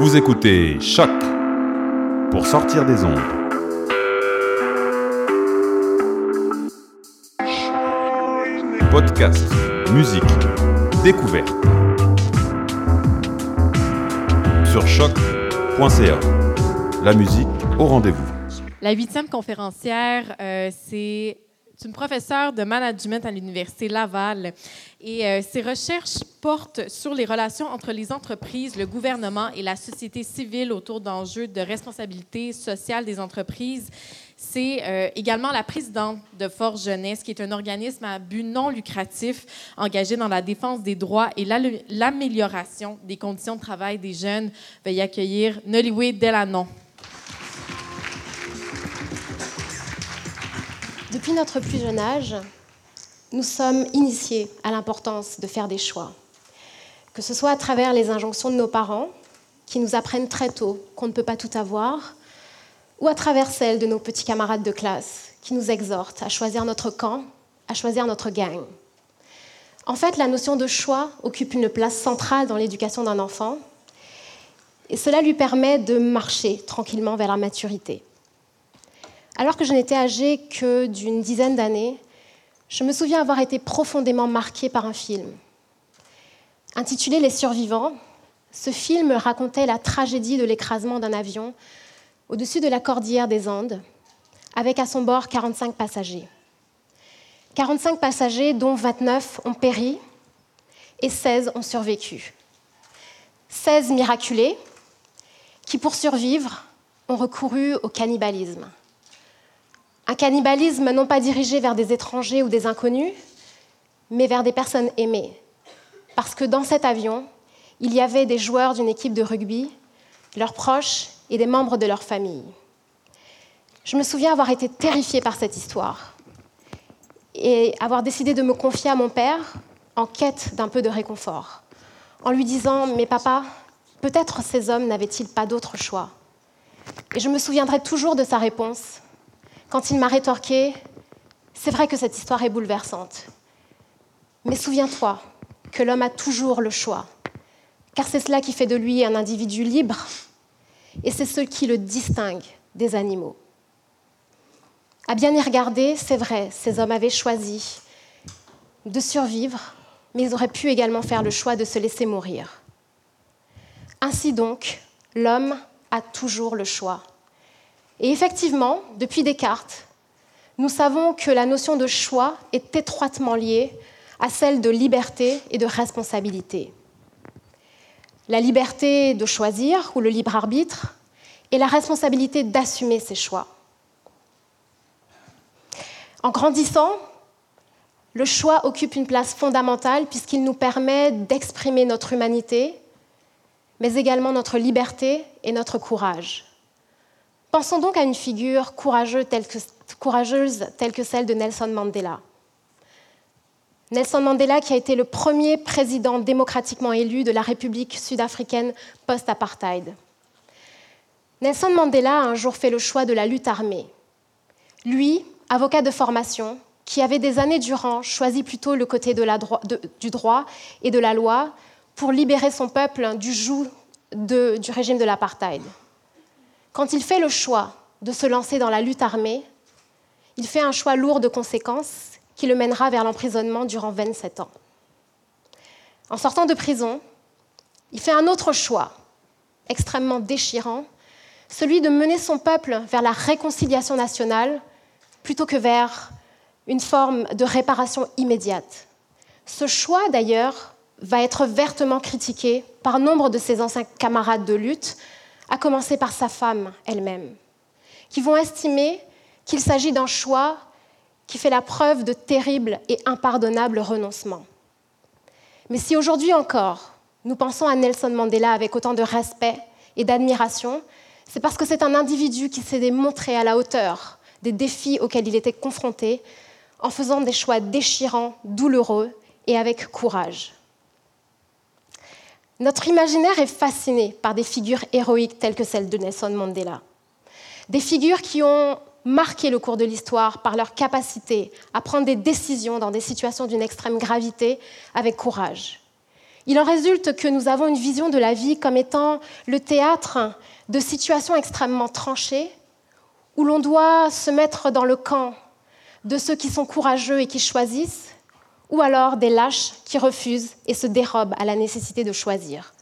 Vous écoutez Choc pour sortir des ondes. Podcast, musique, découverte. Sur choc.ca. La musique au rendez-vous. La huitième conférencière, euh, c'est une professeure de management à l'Université Laval. Et euh, ses recherches portent sur les relations entre les entreprises, le gouvernement et la société civile autour d'enjeux de responsabilité sociale des entreprises. C'est euh, également la présidente de Force Jeunesse, qui est un organisme à but non lucratif engagé dans la défense des droits et l'amélioration des conditions de travail des jeunes. Veuillez accueillir Nollywood Delanon. Depuis notre plus jeune âge, nous sommes initiés à l'importance de faire des choix. Que ce soit à travers les injonctions de nos parents, qui nous apprennent très tôt qu'on ne peut pas tout avoir, ou à travers celles de nos petits camarades de classe, qui nous exhortent à choisir notre camp, à choisir notre gang. En fait, la notion de choix occupe une place centrale dans l'éducation d'un enfant, et cela lui permet de marcher tranquillement vers la maturité. Alors que je n'étais âgée que d'une dizaine d'années, je me souviens avoir été profondément marquée par un film. Intitulé Les survivants, ce film racontait la tragédie de l'écrasement d'un avion au-dessus de la cordillère des Andes, avec à son bord 45 passagers. 45 passagers dont 29 ont péri et 16 ont survécu. 16 miraculés qui, pour survivre, ont recouru au cannibalisme. Un cannibalisme non pas dirigé vers des étrangers ou des inconnus, mais vers des personnes aimées. Parce que dans cet avion, il y avait des joueurs d'une équipe de rugby, leurs proches et des membres de leur famille. Je me souviens avoir été terrifiée par cette histoire et avoir décidé de me confier à mon père en quête d'un peu de réconfort, en lui disant Mais papa, peut-être ces hommes n'avaient-ils pas d'autre choix? Et je me souviendrai toujours de sa réponse quand il m'a rétorqué C'est vrai que cette histoire est bouleversante, mais souviens-toi que l'homme a toujours le choix, car c'est cela qui fait de lui un individu libre, et c'est ce qui le distingue des animaux. À bien y regarder, c'est vrai, ces hommes avaient choisi de survivre, mais ils auraient pu également faire le choix de se laisser mourir. Ainsi donc, l'homme a toujours le choix et effectivement, depuis Descartes, nous savons que la notion de choix est étroitement liée à celle de liberté et de responsabilité. La liberté de choisir ou le libre arbitre et la responsabilité d'assumer ses choix. En grandissant, le choix occupe une place fondamentale puisqu'il nous permet d'exprimer notre humanité, mais également notre liberté et notre courage. Pensons donc à une figure courageuse telle que, celle de Nelson Mandela. Nelson Mandela qui a été le premier président démocratiquement élu de la République sud-africaine post-apartheid. Nelson Mandela a un jour fait le choix de la lutte armée. Lui, avocat de formation, qui avait des années durant choisi plutôt le côté du droit et de la loi pour libérer son peuple du joug du régime de l'apartheid. Quand il fait le choix de se lancer dans la lutte armée, il fait un choix lourd de conséquences qui le mènera vers l'emprisonnement durant 27 ans. En sortant de prison, il fait un autre choix, extrêmement déchirant, celui de mener son peuple vers la réconciliation nationale plutôt que vers une forme de réparation immédiate. Ce choix, d'ailleurs, va être vertement critiqué par nombre de ses anciens camarades de lutte, à commencer par sa femme elle-même, qui vont estimer qu'il s'agit d'un choix qui fait la preuve de terribles et impardonnables renoncements. Mais si aujourd'hui encore, nous pensons à Nelson Mandela avec autant de respect et d'admiration, c'est parce que c'est un individu qui s'est démontré à la hauteur des défis auxquels il était confronté en faisant des choix déchirants, douloureux et avec courage. Notre imaginaire est fasciné par des figures héroïques telles que celle de Nelson Mandela. Des figures qui ont marqué le cours de l'histoire par leur capacité à prendre des décisions dans des situations d'une extrême gravité avec courage. Il en résulte que nous avons une vision de la vie comme étant le théâtre de situations extrêmement tranchées, où l'on doit se mettre dans le camp de ceux qui sont courageux et qui choisissent, ou alors des lâches qui refusent et se dérobent à la nécessité de choisir.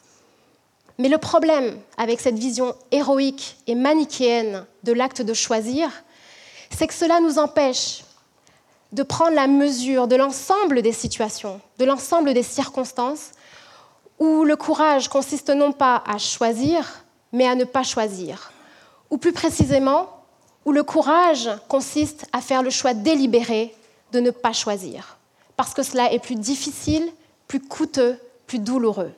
Mais le problème avec cette vision héroïque et manichéenne de l'acte de choisir, c'est que cela nous empêche de prendre la mesure de l'ensemble des situations, de l'ensemble des circonstances, où le courage consiste non pas à choisir, mais à ne pas choisir. Ou plus précisément, où le courage consiste à faire le choix délibéré de ne pas choisir, parce que cela est plus difficile, plus coûteux, plus douloureux.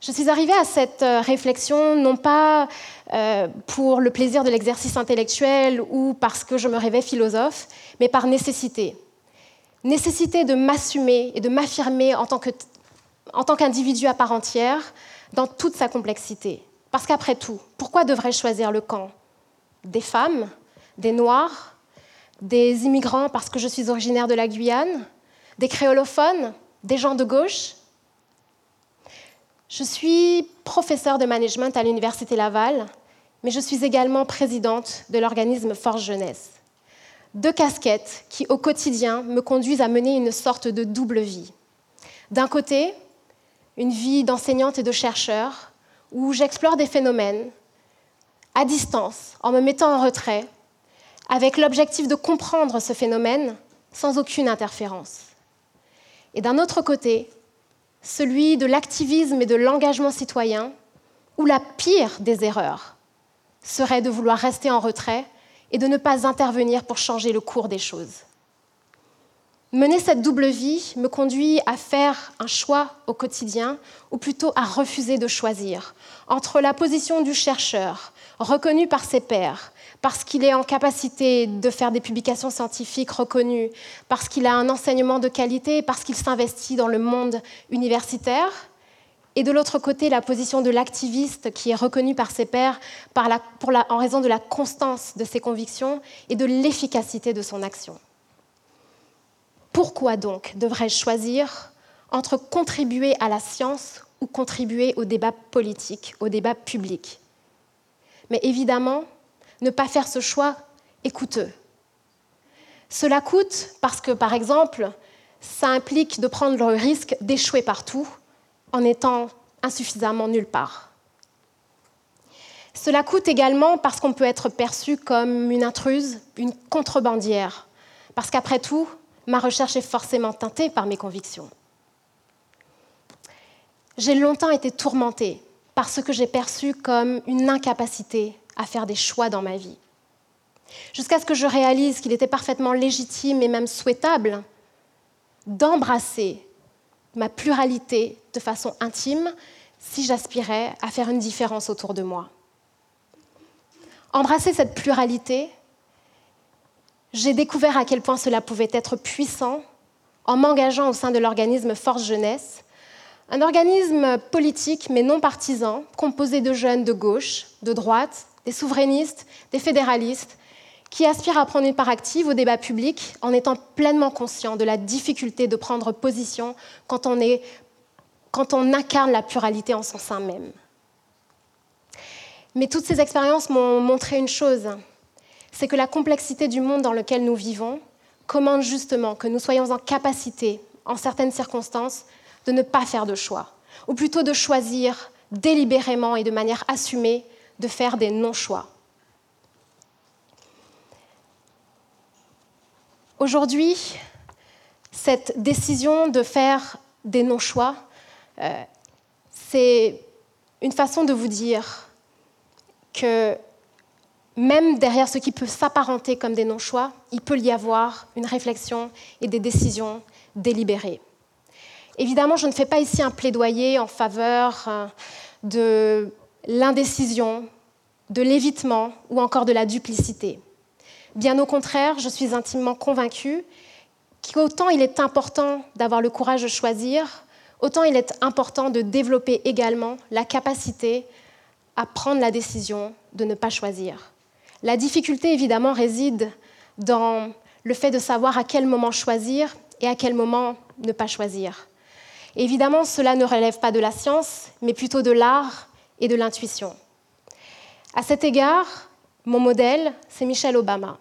Je suis arrivée à cette euh, réflexion non pas euh, pour le plaisir de l'exercice intellectuel ou parce que je me rêvais philosophe, mais par nécessité. Nécessité de m'assumer et de m'affirmer en tant qu'individu à part entière dans toute sa complexité. Parce qu'après tout, pourquoi devrais-je choisir le camp? Des femmes? Des Noirs? Des immigrants parce que je suis originaire de la Guyane Des créolophones Des gens de gauche je suis professeure de management à l'Université Laval, mais je suis également présidente de l'organisme Force Jeunesse. Deux casquettes qui, au quotidien, me conduisent à mener une sorte de double vie. D'un côté, une vie d'enseignante et de chercheur, où j'explore des phénomènes à distance, en me mettant en retrait, avec l'objectif de comprendre ce phénomène sans aucune interférence. Et d'un autre côté, celui de l'activisme et de l'engagement citoyen, où la pire des erreurs serait de vouloir rester en retrait et de ne pas intervenir pour changer le cours des choses. Mener cette double vie me conduit à faire un choix au quotidien, ou plutôt à refuser de choisir, entre la position du chercheur, reconnu par ses pairs, parce qu'il est en capacité de faire des publications scientifiques reconnues, parce qu'il a un enseignement de qualité, parce qu'il s'investit dans le monde universitaire, et de l'autre côté, la position de l'activiste qui est reconnu par ses pairs en raison de la constance de ses convictions et de l'efficacité de son action. Pourquoi donc devrais-je choisir entre contribuer à la science ou contribuer au débat politique, au débat public? Mais évidemment, ne pas faire ce choix est coûteux. Cela coûte parce que, par exemple, ça implique de prendre le risque d'échouer partout en étant insuffisamment nulle part. Cela coûte également parce qu'on peut être perçu comme une intruse, une contrebandière, parce qu'après tout, ma recherche est forcément teintée par mes convictions. J'ai longtemps été tourmentée par ce que j'ai perçu comme une incapacité à faire des choix dans ma vie. Jusqu'à ce que je réalise qu'il était parfaitement légitime et même souhaitable d'embrasser ma pluralité de façon intime si j'aspirais à faire une différence autour de moi. Embrasser cette pluralité, j'ai découvert à quel point cela pouvait être puissant en m'engageant au sein de l'organisme Force Jeunesse, un organisme politique mais non partisan, composé de jeunes de gauche, de droite, des souverainistes, des fédéralistes, qui aspirent à prendre une part active au débat public en étant pleinement conscients de la difficulté de prendre position quand on, est, quand on incarne la pluralité en son sein même. Mais toutes ces expériences m'ont montré une chose, c'est que la complexité du monde dans lequel nous vivons commande justement que nous soyons en capacité, en certaines circonstances, de ne pas faire de choix, ou plutôt de choisir délibérément et de manière assumée de faire des non-choix. Aujourd'hui, cette décision de faire des non-choix, euh, c'est une façon de vous dire que même derrière ce qui peut s'apparenter comme des non-choix, il peut y avoir une réflexion et des décisions délibérées. Évidemment, je ne fais pas ici un plaidoyer en faveur euh, de l'indécision, de l'évitement ou encore de la duplicité. Bien au contraire, je suis intimement convaincue qu'autant il est important d'avoir le courage de choisir, autant il est important de développer également la capacité à prendre la décision de ne pas choisir. La difficulté, évidemment, réside dans le fait de savoir à quel moment choisir et à quel moment ne pas choisir. évidemment, cela ne relève pas de la science, mais plutôt de l'art et de l'intuition. À cet égard, mon modèle, c'est Michelle Obama,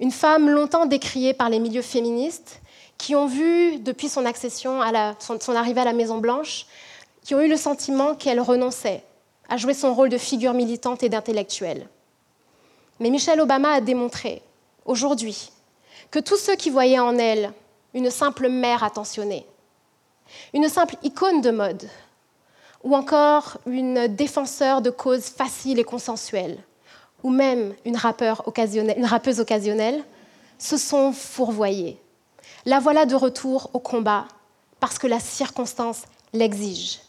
une femme longtemps décriée par les milieux féministes qui ont vu, depuis son accession, à son, arrivée à la Maison-Blanche, qui ont eu le sentiment qu'elle renonçait à jouer son rôle de figure militante et d'intellectuelle. Mais Michelle Obama a démontré, aujourd'hui, que tous ceux qui voyaient en elle une simple mère attentionnée, une simple icône de mode, ou encore une défenseur de causes faciles et consensuelles, ou même une, une rappeuse occasionnelle, se sont fourvoyés. La voilà de retour au combat parce que la circonstance l'exige.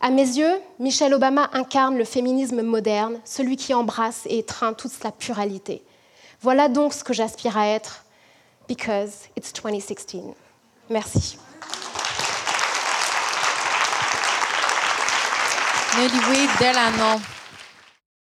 À mes yeux, Michelle Obama incarne le féminisme moderne, celui qui embrasse et étreint toute sa pluralité. Voilà donc ce que j'aspire à être, because it's 2016. Merci.